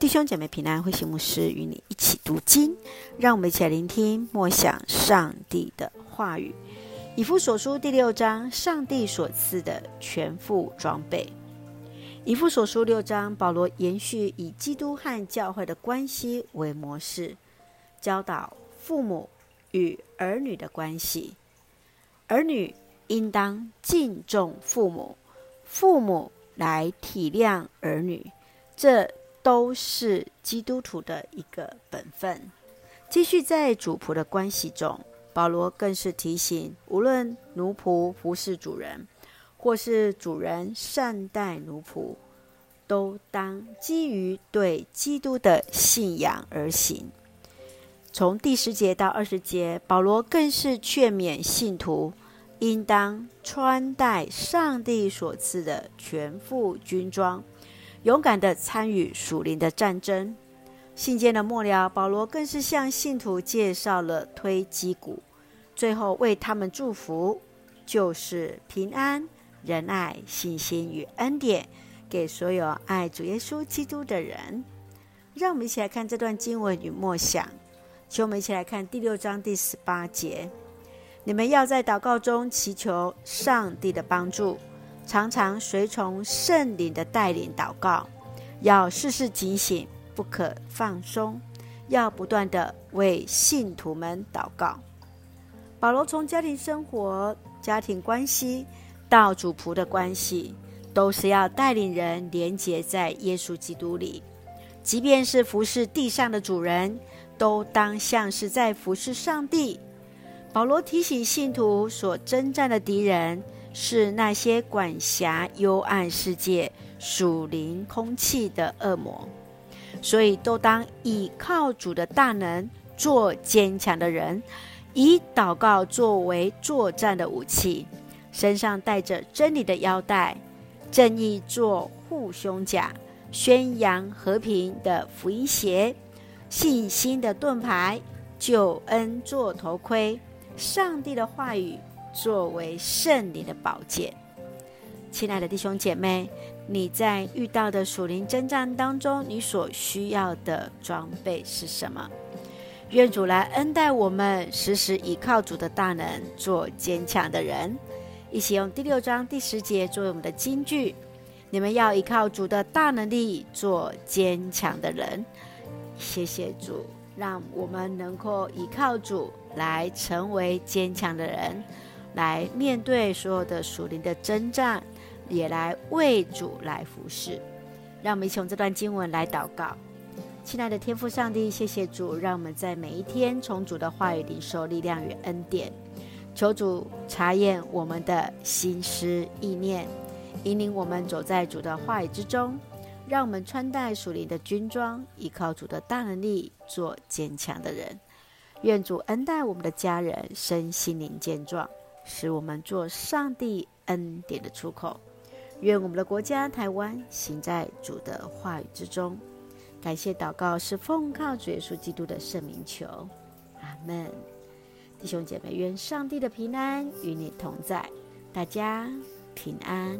弟兄姐妹平安，慧馨牧师与你一起读经，让我们一起来聆听默想上帝的话语。以弗所书第六章，上帝所赐的全副装备。以弗所书六章，保罗延续以基督和教会的关系为模式，教导父母与儿女的关系。儿女应当敬重父母，父母来体谅儿女，这都是基督徒的一个本分。继续在主仆的关系中，保罗更是提醒，无论奴仆服侍主人，或是主人善待奴仆，都当基于对基督的信仰而行。从第十节到二十节，保罗更是劝勉信徒。应当穿戴上帝所赐的全副军装，勇敢地参与属灵的战争。信件的末了，保罗更是向信徒介绍了推基古，最后为他们祝福，就是平安、仁爱、信心与恩典，给所有爱主耶稣基督的人。让我们一起来看这段经文与默想，请我们一起来看第六章第十八节。你们要在祷告中祈求上帝的帮助，常常随从圣灵的带领祷告，要事事警醒，不可放松，要不断地为信徒们祷告。保罗从家庭生活、家庭关系到主仆的关系，都是要带领人连结在耶稣基督里。即便是服侍地上的主人，都当像是在服侍上帝。保罗提醒信徒，所征战的敌人是那些管辖幽暗世界属灵空气的恶魔，所以都当倚靠主的大能，做坚强的人，以祷告作为作战的武器，身上带着真理的腰带，正义做护胸甲，宣扬和平的福音鞋，信心的盾牌，救恩做头盔。上帝的话语作为圣灵的宝剑，亲爱的弟兄姐妹，你在遇到的属灵征战当中，你所需要的装备是什么？愿主来恩待我们，时时依靠主的大能，做坚强的人。一起用第六章第十节作为我们的金句：你们要依靠主的大能力，做坚强的人。谢谢主。让我们能够依靠主来成为坚强的人，来面对所有的属灵的征战，也来为主来服侍。让我们一起用这段经文来祷告。亲爱的天父上帝，谢谢主，让我们在每一天从主的话语领受力量与恩典。求主查验我们的心思意念，引领我们走在主的话语之中。让我们穿戴属灵的军装，依靠主的大能力，做坚强的人。愿主恩待我们的家人，身心灵健壮，使我们做上帝恩典的出口。愿我们的国家台湾行在主的话语之中。感谢祷告是奉靠主耶稣基督的圣名求，阿门。弟兄姐妹，愿上帝的平安与你同在，大家平安。